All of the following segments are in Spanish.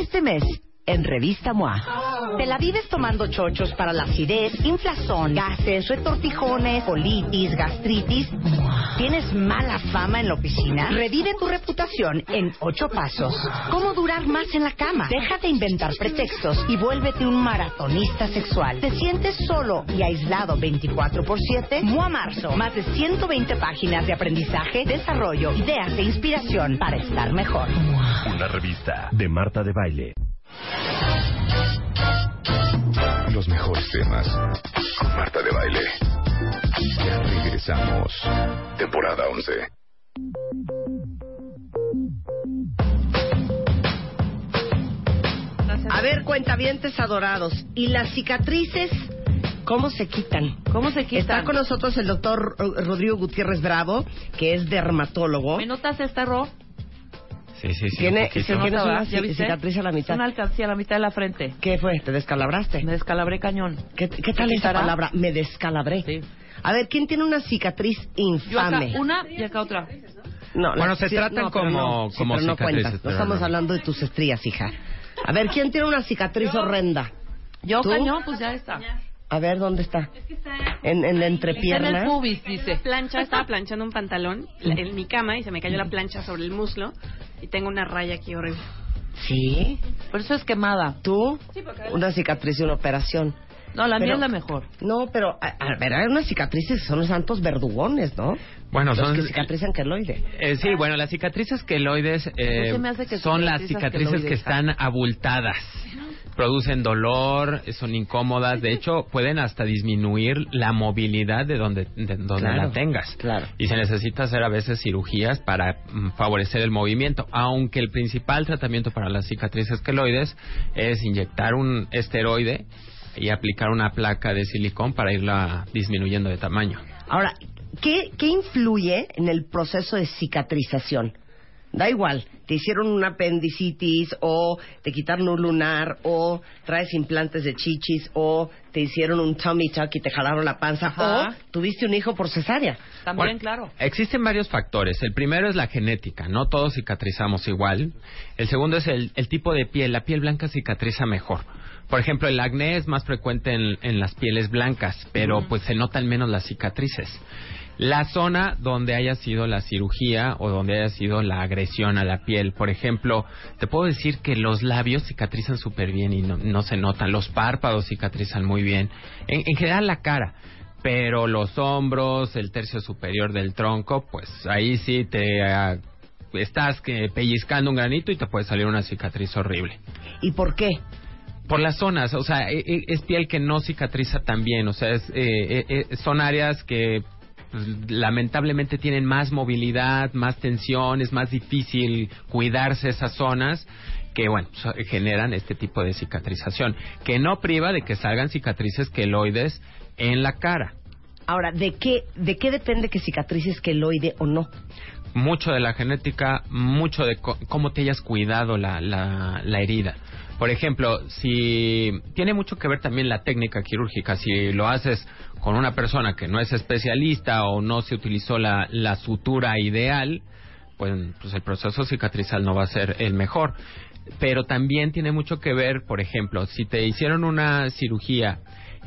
Este mes, en Revista MOA. Te la vives tomando chochos para la acidez, inflazón, gases, retortijones, colitis, gastritis. ¿Tienes mala fama en la oficina? Revive tu reputación en ocho pasos. ¿Cómo durar más en la cama? Deja de inventar pretextos y vuélvete un maratonista sexual. ¿Te sientes solo y aislado 24 por 7? MOA Marzo. Más de 120 páginas de aprendizaje, desarrollo, ideas e inspiración para estar mejor. Una revista de Marta de Baile. Los mejores temas con Marta de Baile. Ya regresamos. Temporada 11. A ver, cuentavientes adorados. ¿Y las cicatrices cómo se quitan? ¿Cómo se quitan? Está con nosotros el doctor Rodrigo Gutiérrez Bravo, que es dermatólogo. ¿Me notas esta, Ro? Sí, sí, sí. Tiene, se- tienes una ¿Ya ci- viste? cicatriz a la mitad. Una alcancía a la mitad de la frente. ¿Qué fue? ¿Te descalabraste? Me descalabré cañón. ¿Qué, qué tal ¿Se esa palabra? Me descalabré. Sí. A ver, ¿quién tiene una cicatriz Yo acá infame? una y acá otra. No, Bueno, se tratan no, como- no, sí, como pero no cicatrices, cuentas. No estamos no. hablando de tus estrías, hija. A ver, ¿quién tiene una cicatriz horrenda? Yo ¿Tú? cañón, pues ya está. A ver, ¿dónde está? En, en la Está en el entrepierna. pubis, dice. plancha, estaba planchando un pantalón en mi cama y se me cayó la plancha sobre el muslo y tengo una raya aquí horrible. Sí. Por eso es quemada. ¿Tú? Una cicatriz de una operación. No, la Pero- mía es la mejor. No, pero, a, a ver, hay unas cicatrices que son los santos verdugones, ¿no? Bueno, Los son que cicatrizan queloide. Eh, sí, bueno, las cicatrices queloides eh, son las cicatrices que queloides. están abultadas. Producen dolor, son incómodas, de hecho pueden hasta disminuir la movilidad de donde, de donde Claro, la tengas. claro. Y se necesita hacer a veces cirugías para mm, favorecer el movimiento, aunque el principal tratamiento para las cicatrices queloides es inyectar un esteroide y aplicar una placa de silicón para irla disminuyendo de tamaño. Ahora, ¿qué, ¿qué influye en el proceso de cicatrización? Da igual, te hicieron un apendicitis o te quitaron un lunar o traes implantes de chichis o te hicieron un tummy tuck y te jalaron la panza Ajá. o tuviste un hijo por cesárea. También, Bueno, claro. Existen varios factores. El primero es la genética, no todos cicatrizamos igual. El segundo es el, el tipo de piel. La piel blanca cicatriza mejor. Por ejemplo, el acné es más frecuente en, en las pieles blancas, pero pues se notan menos las cicatrices. La zona donde haya sido la cirugía o donde haya sido la agresión a la piel. Por ejemplo, te puedo decir que los labios cicatrizan súper bien y no, no se notan. Los párpados cicatrizan muy bien. En, en general la cara pero los hombros, el tercio superior del tronco, pues ahí sí te ah, estás que pellizcando un granito y te puede salir una cicatriz horrible. ¿Y por qué? Por las zonas, o sea, e- e- es piel que no cicatriza tan bien, o sea, es, eh, eh, eh, son áreas que pues, lamentablemente tienen más movilidad, más tensión, es más difícil cuidarse esas zonas que, bueno, so- generan este tipo de cicatrización, que no priva de que salgan cicatrices queloides en la cara. Ahora, ¿de qué, ¿de qué depende que cicatrices queloide o no? Mucho de la genética, mucho de cómo te hayas cuidado la, la, la herida. Por ejemplo, si tiene mucho que ver también la técnica quirúrgica, si lo haces con una persona que no es especialista o no se utilizó la, la sutura ideal, pues, pues el proceso cicatrizal no va a ser el mejor. Pero también tiene mucho que ver, por ejemplo, si te hicieron una cirugía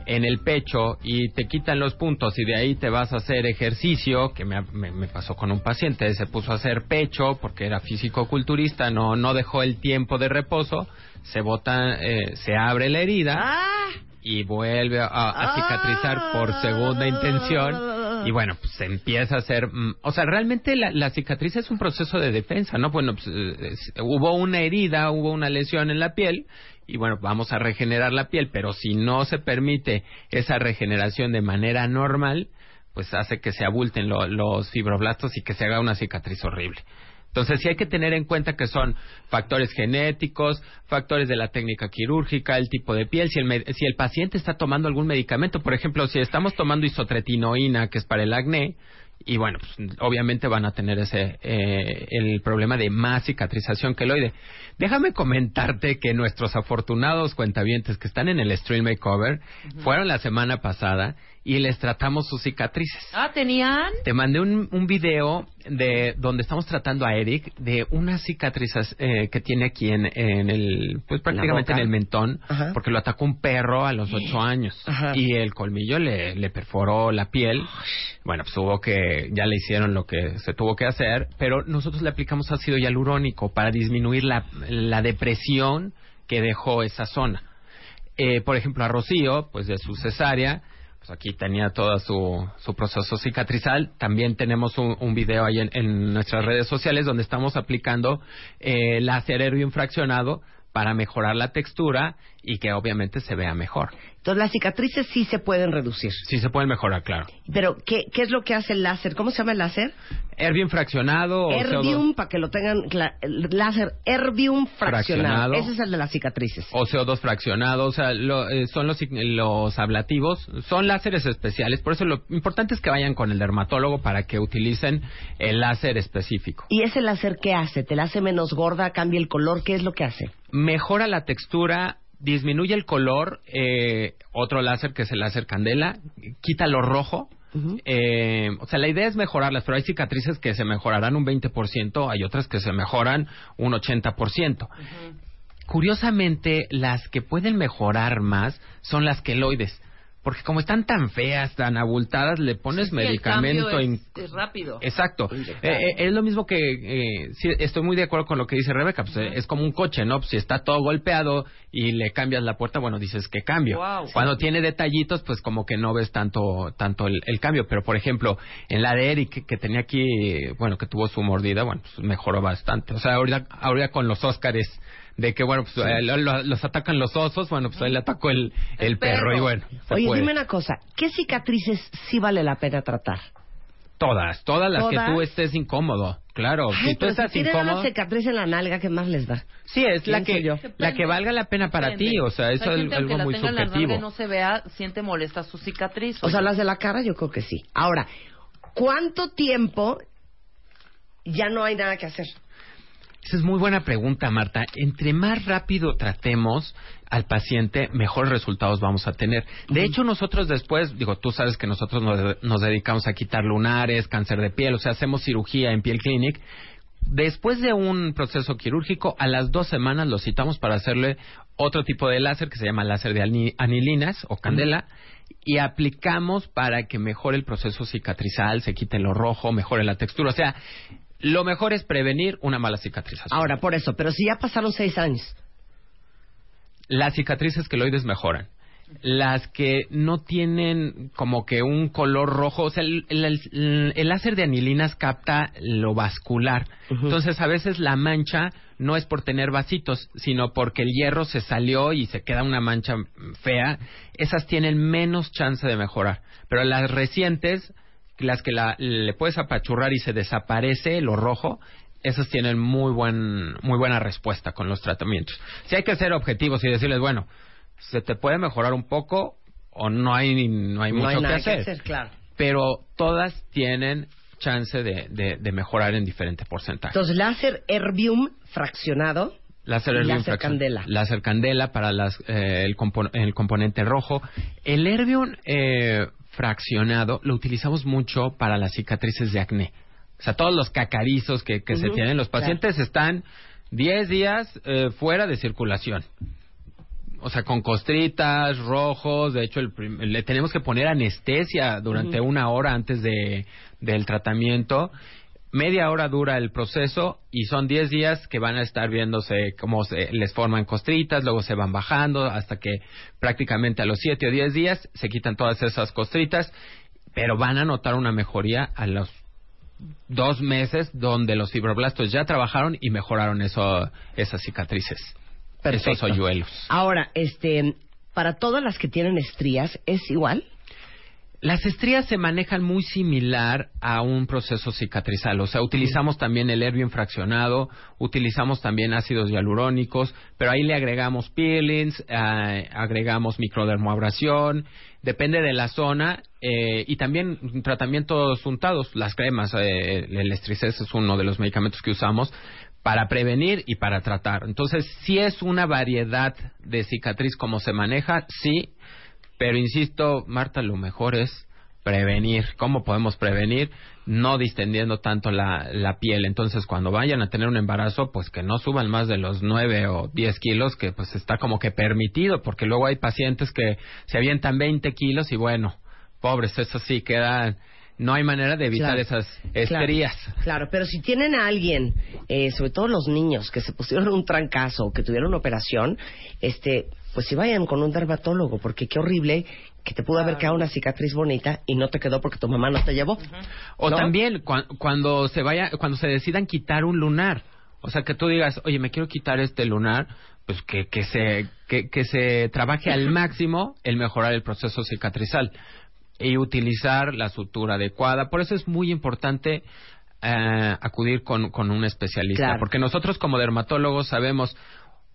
en el pecho y te quitan los puntos y de ahí te vas a hacer ejercicio, que me, me- me pasó con un paciente, se puso a hacer pecho porque era físico-culturista, no, no dejó el tiempo de reposo, se bota, eh, se abre la herida ¡Ah! y vuelve a, a cicatrizar por segunda intención y bueno, pues se empieza a hacer, mm, o sea, realmente la, la cicatriz es un proceso de defensa, ¿no? Bueno, pues, eh, es- hubo una herida, hubo una lesión en la piel y bueno, vamos a regenerar la piel, pero si no se permite esa regeneración de manera normal, pues hace que se abulten lo- los fibroblastos y que se haga una cicatriz horrible. Entonces sí hay que tener en cuenta que son factores genéticos, factores de la técnica quirúrgica, el tipo de piel, si el, si el paciente está tomando algún medicamento, por ejemplo, si estamos tomando isotretinoína, que es para el acné, y bueno, pues, obviamente van a tener ese eh, el problema de más cicatrización queloide. Déjame comentarte que nuestros afortunados cuentavientes que están en el Stream Makeover fueron la semana pasada y les tratamos sus cicatrices. Ah, tenían. Te mandé un, un video de donde estamos tratando a Eric de unas cicatrices eh, que tiene aquí en, en el, pues prácticamente en el mentón, Ajá. porque lo atacó un perro a los ocho años Ajá. y el colmillo le, le perforó la piel. Bueno, pues hubo que, ya le hicieron lo que se tuvo que hacer, pero nosotros le aplicamos ácido hialurónico para disminuir la, la depresión que dejó esa zona. Eh, por ejemplo, a Rocío, pues de su cesárea, pues aquí tenía todo su, su proceso cicatrizal. También tenemos un, video ahí en, nuestras redes sociales donde estamos aplicando eh, láser infraccionado para mejorar la textura y que obviamente se vea mejor. Entonces, las cicatrices sí se pueden reducir. Sí se pueden mejorar, claro. Pero, ¿qué, qué es lo que hace el láser? ¿Cómo se llama el láser? Erbium fraccionado Erbium, para que lo tengan, láser Erbium fraccionado. Fraccionado. Ese es el de las cicatrices. o CO2 fraccionado, o sea, lo- eh, son los, los ablativos, son láseres especiales, por eso lo importante es que vayan con el dermatólogo para que utilicen el láser específico. ¿Y ese láser qué hace? ¿Te la hace menos gorda? ¿Cambia el color? ¿Qué es lo que hace? Mejora la textura, disminuye el color, eh, otro láser que es el láser candela, quita lo rojo. Eh, o sea, la idea es mejorarlas, pero hay cicatrices que se mejorarán un 20%, hay otras que se mejoran un 80%. Curiosamente, las que pueden mejorar más son las queloides. Porque como están tan feas, tan abultadas, le pones Sí, el medicamento. cambio in- es, es rápido. Exacto. Eh, eh, es lo mismo que, eh, sí, estoy muy de acuerdo con lo que dice Rebeca, pues, eh, es como un coche, ¿no? Pues, si está todo golpeado y le cambias la puerta, bueno, dices que cambio. Wow. Cuando tiene detallitos, pues como que no ves tanto tanto el, el cambio. Pero, por ejemplo, en la de Eric, que, que tenía aquí, bueno, que tuvo su mordida, bueno, pues mejoró bastante. O sea, ahorita, ahorita con los Óscares, de que, bueno, pues eh, lo- lo- los atacan los osos, bueno, pues ahí le atacó el, el, El perro. perro. y bueno. se Oye, puede. dime una cosa. ¿Qué cicatrices sí vale la pena tratar? Todas, todas las ¿Todas? que tú estés incómodo. Claro, Ay, si tú pero estás si incómodo. una cicatriz en la nalga, ¿qué más les da? Sí, es la que, yo. la que valga la pena para ti, o sea, eso es algo muy la nalga subjetivo. no se vea, siente molesta su cicatriz. O sea, las de la cara yo creo que sí. Ahora, ¿cuánto tiempo ya no hay nada que hacer? Esa es muy buena pregunta, Marta. Entre más rápido tratemos al paciente, mejores resultados vamos a tener. De hecho, nosotros después, digo, tú sabes que nosotros nos, nos dedicamos a quitar lunares, cáncer de piel, o sea, hacemos cirugía en Piel Clinic. Después de un proceso quirúrgico, a las dos semanas lo citamos para hacerle otro tipo de láser que se llama láser de ani- anilinas o candela y aplicamos para que mejore el proceso cicatrizal, se quite lo rojo, mejore la textura. O sea, lo mejor es prevenir una mala cicatrización. Ahora, por eso, pero si ya pasaron seis años. Las cicatrices queloides mejoran. Las que no tienen como que un color rojo, o sea, el, el- el láser de anilinas capta lo vascular. Entonces, a veces la mancha no es por tener vasitos, sino porque el hierro se salió y se queda una mancha fea. Esas tienen menos chance de mejorar. Pero las recientes, las que la- le puedes apachurrar y se desaparece lo rojo, esas tienen muy buen muy buena respuesta con los tratamientos. Si hay que ser objetivos y decirles, bueno, se te puede mejorar un poco o no hay no hay no mucho hay nada que hacer, claro. pero todas tienen chance de, de, de mejorar en diferente porcentaje. Entonces, láser Erbium fraccionado. Láser, y Erbium láser fracción- candela. Láser candela para las, eh, el, compo- el componente rojo. El Erbium eh, fraccionado lo utilizamos mucho para las cicatrices de acné. O sea, todos los cacarizos que, que se tienen, los claro. pacientes están 10 días eh, fuera de circulación. O sea, con costritas, rojos. De hecho, el le tenemos que poner anestesia durante una hora antes de, del tratamiento. Media hora dura el proceso y son 10 días que van a estar viéndose cómo se, les forman costritas, luego se van bajando hasta que prácticamente a los 7 o 10 días se quitan todas esas costritas, pero van a notar una mejoría a los dos meses donde los fibroblastos ya trabajaron y mejoraron eso, esas cicatrices, Perfecto. esos hoyuelos. Ahora, este, para todas las que tienen estrías, ¿es igual? Las estrías se manejan muy similar a un proceso cicatrizal, o sea, utilizamos también el herbio infraccionado, utilizamos también ácidos hialurónicos, pero ahí le agregamos peelings, eh, agregamos microdermoabrasión, depende de la zona eh, y también tratamientos untados, las cremas, eh, el estricés es uno de los medicamentos que usamos para prevenir y para tratar. Entonces, si es una variedad de cicatriz como se maneja, sí, pero insisto, Marta, lo mejor es prevenir. ¿Cómo podemos prevenir? No distendiendo tanto la, la piel. Entonces, cuando vayan a tener un embarazo, pues que no suban más de los 9 o 10 kilos, que pues está como que permitido, porque luego hay pacientes que se avientan 20 kilos y bueno, pobres, eso sí, quedan no hay manera de evitar Claro, esas estrías. Claro, pero si tienen a alguien, eh, sobre todo los niños, que se pusieron un trancazo o que tuvieron una operación, este, pues si vayan con un dermatólogo, porque qué horrible que te pudo haber quedado una cicatriz bonita y no te quedó porque tu mamá no te llevó. O ¿No? también cua- cuando se vaya, cuando se decidan quitar un lunar, o sea que tú digas, oye, me quiero quitar este lunar, pues que, que se que, que se trabaje al máximo el mejorar el proceso cicatrizal y utilizar la sutura adecuada. Por eso es muy importante eh, acudir con, con un especialista, Claro. porque nosotros como dermatólogos sabemos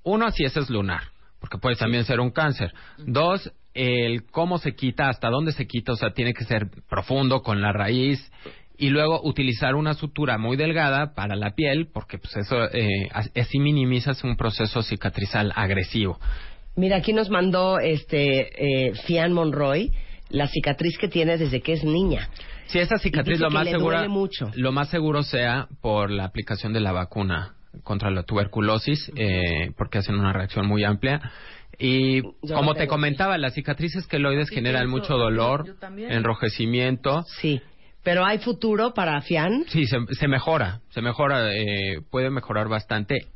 uno si ese es lunar, porque puede también ser un cáncer. Dos, el cómo se quita, hasta dónde se quita, o sea, tiene que ser profundo con la raíz y luego utilizar una sutura muy delgada para la piel, porque pues eso eh, as- así minimizas un proceso cicatrizal agresivo. Mira, aquí nos mandó este eh, Fian Monroy la cicatriz que tiene desde que es niña. Si esa cicatriz lo más seguro mucho. lo más seguro sea por la aplicación de la vacuna contra la tuberculosis, eh, porque hacen una reacción muy amplia. Y Yo como te comentaba, las cicatrices queloides Sí, generan eso, mucho dolor, enrojecimiento. Sí. Pero hay futuro para Fian. Sí, se, se mejora, se mejora, eh, puede mejorar bastante.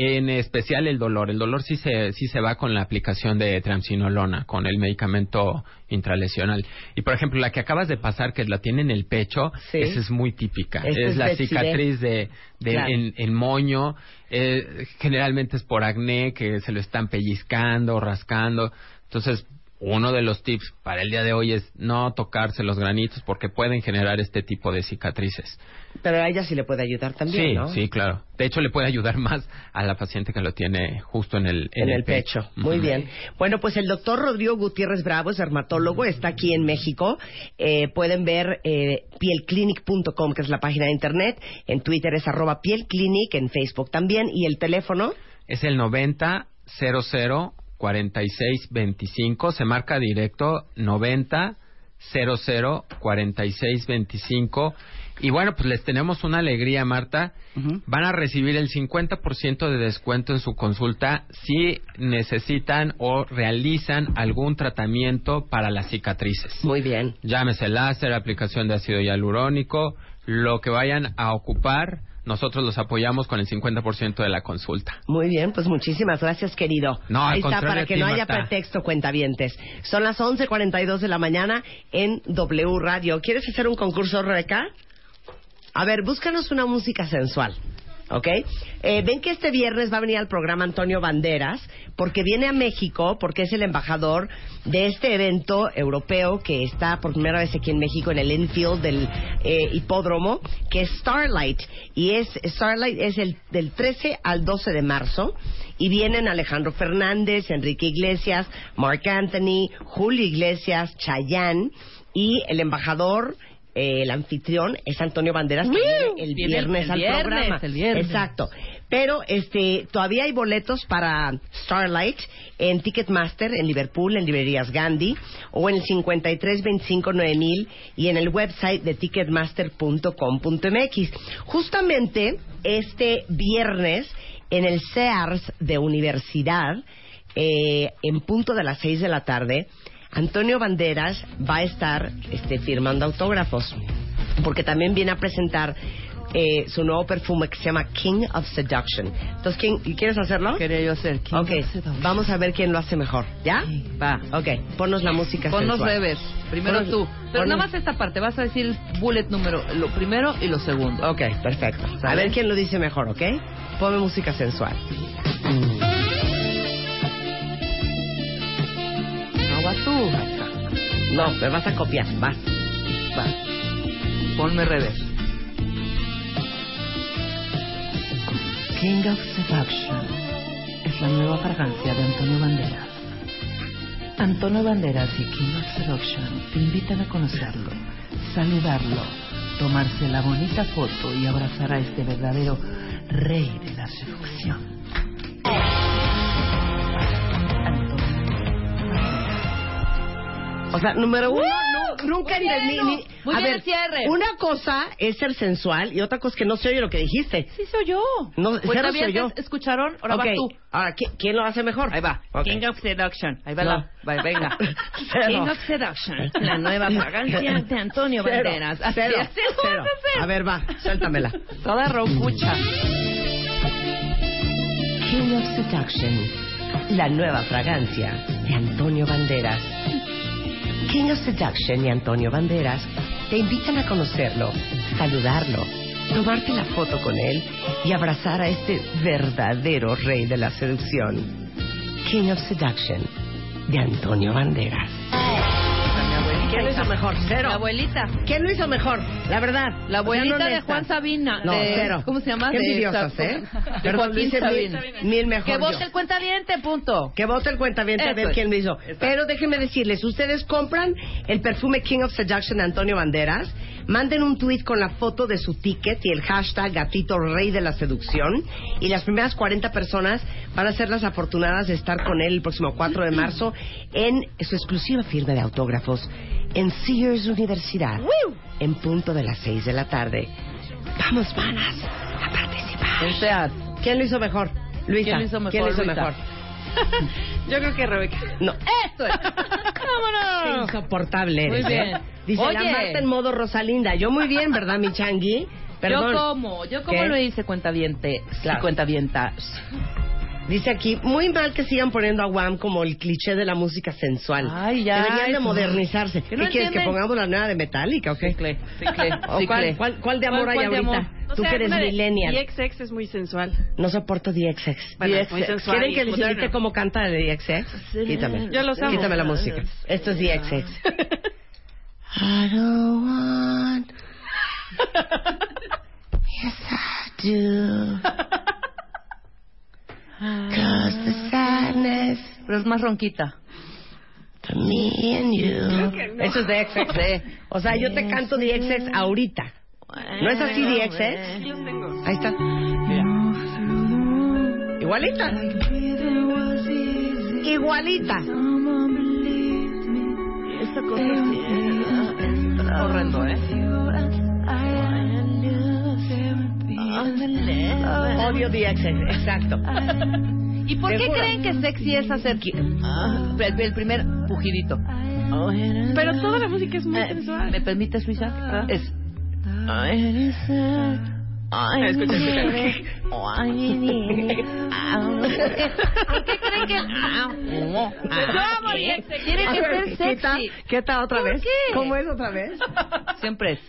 En especial el dolor. El dolor sí se, sí se va con la aplicación de triamcinolona, con el medicamento intralesional. Y por ejemplo, la que acabas de pasar, que la tiene en el pecho, Sí. esa es muy típica. Es es la cicatriz de, de Claro. en, en moño. Eh, generalmente es por acné, que se lo están pellizcando, rascando. Entonces, uno de los tips para el día de hoy es no tocarse los granitos porque pueden generar este tipo de cicatrices. Pero a ella sí le puede ayudar también, sí, ¿no? sí, claro. De hecho, le puede ayudar más a la paciente que lo tiene justo en el, En, el pecho. Muy bien. Bueno, pues el doctor Rodrigo Gutiérrez Bravo es dermatólogo, está aquí en México. Eh, pueden ver eh, pielclinic.com, que es la página de internet. En Twitter es arroba pielclinic, en Facebook también. Y el teléfono, Es el 90 00 46 25. Se marca directo 90 00 46 25. Y bueno, pues les tenemos una alegría, Marta. Van a recibir el 50% de descuento en su consulta si necesitan o realizan algún tratamiento para las cicatrices. muy bien. Llámese láser, aplicación de ácido hialurónico, lo que vayan a ocupar, nosotros los apoyamos con el 50% de la consulta. Muy bien, pues muchísimas gracias, querido. No, al Ahí está, para que ti, no haya Marta. pretexto, cuentavientes. Son las 11.42 de la mañana en W Radio. ¿Quieres hacer un concurso, Rebeca? A ver, búscanos una música sensual. ¿Ok? Eh, ven que este viernes va a venir al programa Antonio Banderas, porque viene a México, porque es el embajador de este evento europeo que está por primera vez aquí en México, en el infield del eh, hipódromo, que es Starlight. Y es Starlight es el del 13 al 12 de marzo. Y vienen Alejandro Fernández, Enrique Iglesias, Mark Anthony, Julio Iglesias, Chayanne y el embajador eh, el anfitrión es Antonio Banderas que viene el Viene viernes el al viernes, programa. el viernes. Exacto. Pero este todavía hay boletos para Starlight en Ticketmaster en Liverpool, en librerías Gandhi o en el 53259000 y en el website de ticketmaster.com.mx. Justamente este viernes en el Sears de Universidad eh, en punto de las 6 de la tarde Antonio Banderas va a estar este, firmando autógrafos, porque también viene a presentar eh, su nuevo perfume que se llama King of Seduction. Entonces, ¿quién, ¿quieres hacerlo? Quería yo hacer. King ok, of Seduction. vamos a ver quién lo hace mejor. ¿Ya? Va. Ok, ponnos la música Ponnos sensual. reves. Primero Ponnos- tú. Pero ponnos- nada más esta parte. Vas a decir bullet número, lo primero y lo segundo. Ok, perfecto. A ver quién lo dice mejor, ¿ok? Ponme música sensual. Tú. No, me vas a copiar. Vas. Va. Ponme revés. King of Seduction es la nueva fragancia de Antonio Banderas. Antonio Banderas y King of Seduction te invitan a conocerlo, saludarlo, tomarse la bonita foto y abrazar a este verdadero rey de la seducción. O sea, número uno, no, nunca Muy bien, entendí. no. ni- Muy a bien ver, cierre. una cosa es ser sensual y otra cosa es que no se oye lo que dijiste. Sí soy yo. No, Pues cero soy yo. ¿Escucharon? Ahora Ok, vas tú. Ahora, ¿qui- ¿quién lo hace mejor? Ahí va. Ok. King of Seduction. Ahí va No. la. va, venga. King of Seduction. La nueva fragancia de Antonio Cero, Banderas. Así, cero, así cero. a. A ver, va, suéltamela. Toda roncucha. King of Seduction, la nueva fragancia de Antonio Banderas. King of Seduction y Antonio Banderas te invitan a conocerlo, saludarlo, tomarte la foto con él y abrazar a este verdadero rey de la seducción. King of Seduction de Antonio Banderas. ¿Quién lo hizo mejor? Cero. La abuelita. ¿Quién lo hizo mejor? La verdad. La abuelita de. Juan Sabina. No, de- cero. ¿Cómo se llama? Qué de- ¿eh? De Perdón, Joaquín dice mil- Sabina. mil mejor Que yo. vote el cuentaviente, punto. Que vote el cuentaviente a ver Eso es. quién lo hizo. Pero déjenme decirles, ustedes compran el perfume King of Seduction de Antonio Banderas, manden un tweet con la foto de su ticket y el hashtag gatito rey de la seducción y las primeras 40 personas van a ser las afortunadas de estar con él el próximo 4 de marzo en su exclusiva firma de autógrafos en Sears Universidad en punto de las 6 de la tarde. Vamos, manas, a participar. El SEAT. ¿Quién lo hizo mejor? Luisa. ¿Quién lo hizo mejor, ¿Quién lo hizo Luisa? mejor? Yo creo que Rebeca. No. ¡Esto es! Qué ¡Vámonos! insoportable eres, Muy bien. ¿eh? Dice la Oye. Marta en modo Rosalinda. Yo muy bien, ¿verdad, mi changui? Perdón. Yo como, yo como ¿Qué? lo hice cuentaviente. Claro. Y cuentavientas. Dice aquí, muy mal que sigan poniendo a Wham como el cliché de la música sensual. Ay, ya, Deberían de modernizarse. ¿Que ¿Qué no quieres, que pongamos la nueva de Metallica o qué? Cicle, cicle, ¿O cuál, cuál, cuál de amor ¿Cuál- hay ahorita? amor? No Tú sé, que eres millennial. DXX es muy sensual. No soporto DXX. Bueno, DXX. muy sensual ¿Quieren que les imite cómo canta de DXX? Quítame. Yo los amo. Quítame la música. Esto es DXX. I don't want. Yes, I do. Cause the sadness Pero es más ronquita. for me and you. Eso es DXX. O sea, yo te canto DXX ahorita. ¿No es así los tengo. Ahí está. Igualita. Igualita. Esta cosa sí es horrendo, ¿eh? Odio DXX, exacto. ¿Y por qué creen que sexy es hacer qui- el, el primer pujidito? Pero toda la música es muy Eh, sensual. ¿Me permites, Luisa? Es. escucha, ¿Por qué creen que.? Yo amo DXX. Tiene que ver, ser ¿qué tal? sexy. ¿Qué tal otra ¿Por vez? qué? ¿Cómo es otra vez? Siempre es.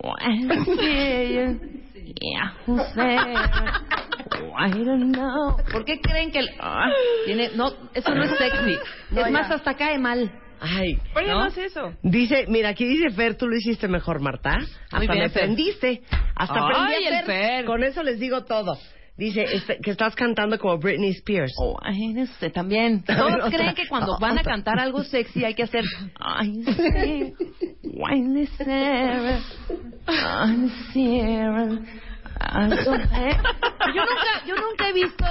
¿Por qué creen que el ah, tiene no eso no es sexy? No, es más ya. hasta cae mal. Ay. Pero ¿No? no es eso. Dice, mira, aquí dice Fer, tú lo hiciste mejor, Marta. Hasta bien, me Fer. aprendiste. Hasta Ay, aprendí a el Fer. Con eso les digo todo. Dice este, que estás cantando como Britney Spears. Ay, no sé, también. Todos otra. creen que cuando van a cantar algo sexy hay que hacer. Ay, sí. Ay, Eh. Yo nunca, yo nunca he visto.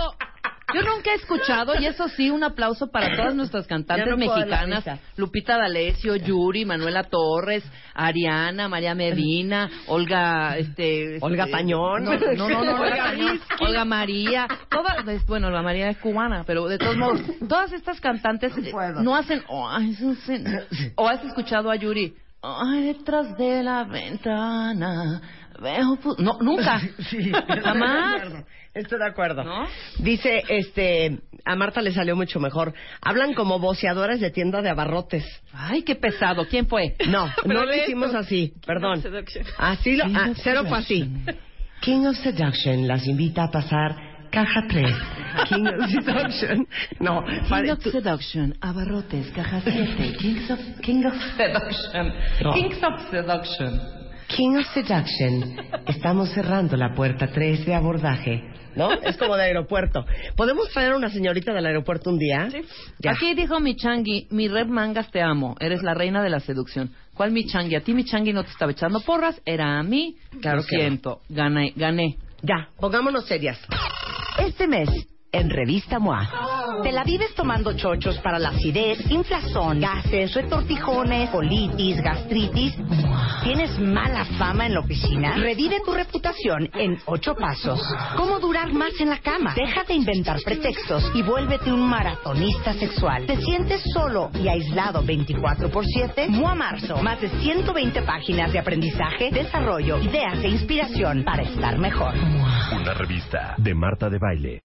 Yo nunca he escuchado, y eso sí, un aplauso para todas nuestras cantantes no mexicanas. Lupita D'Alessio, Yuri, Manuela Torres, Ariana, María Medina, Olga, este... Olga este, Tañón. No, no, no, no, Olga, Olga. Olga María, todas, es- bueno, Olga María es cubana, pero de todos modos, todas estas cantantes no hacen, oh, o has escuchado a Yuri, ay, detrás de la ventana, veo, pu-". no, nunca, Sí, jamás, Estoy de acuerdo. Estoy de acuerdo. ¿No? Dice, este, a Marta le salió mucho mejor. Hablan como voceadoras de tienda de abarrotes. ay, qué pesado, ¿quién fue? No, no lo hicimos así, perdón. Así lo, ah, cero fue así. King of Seduction las invita a pasar caja 3, King of Seduction. No, King of Seduction, Abarrotes, Caja 7, Kings of, King of Seduction, No. Kings of Seduction. King of Seduction. Estamos cerrando la puerta 3 de abordaje. ¿No? Es como de aeropuerto. ¿Podemos traer a una señorita del aeropuerto un día? Sí. Ya. Aquí dijo mi changui, mi red mangas te amo, eres la reina de la seducción. ¿Cuál mi changui? A ti mi changui no te estaba echando porras, era a mí. Claro Lo que no. siento, gané, gané. Ya, pongámonos serias. Este mes, en Revista MOA, te la vives tomando chochos para la acidez, inflazón, gases, retortijones, colitis, gastritis. ¿Tienes mala fama en la oficina? Revive tu reputación en ocho pasos. ¿Cómo durar más en la cama? Deja de inventar pretextos y vuélvete un maratonista sexual. ¿Te sientes solo y aislado 24 por 7? MOA Marzo. Más de 120 páginas de aprendizaje, desarrollo, ideas e inspiración para estar mejor. Una revista de Marta de Baile.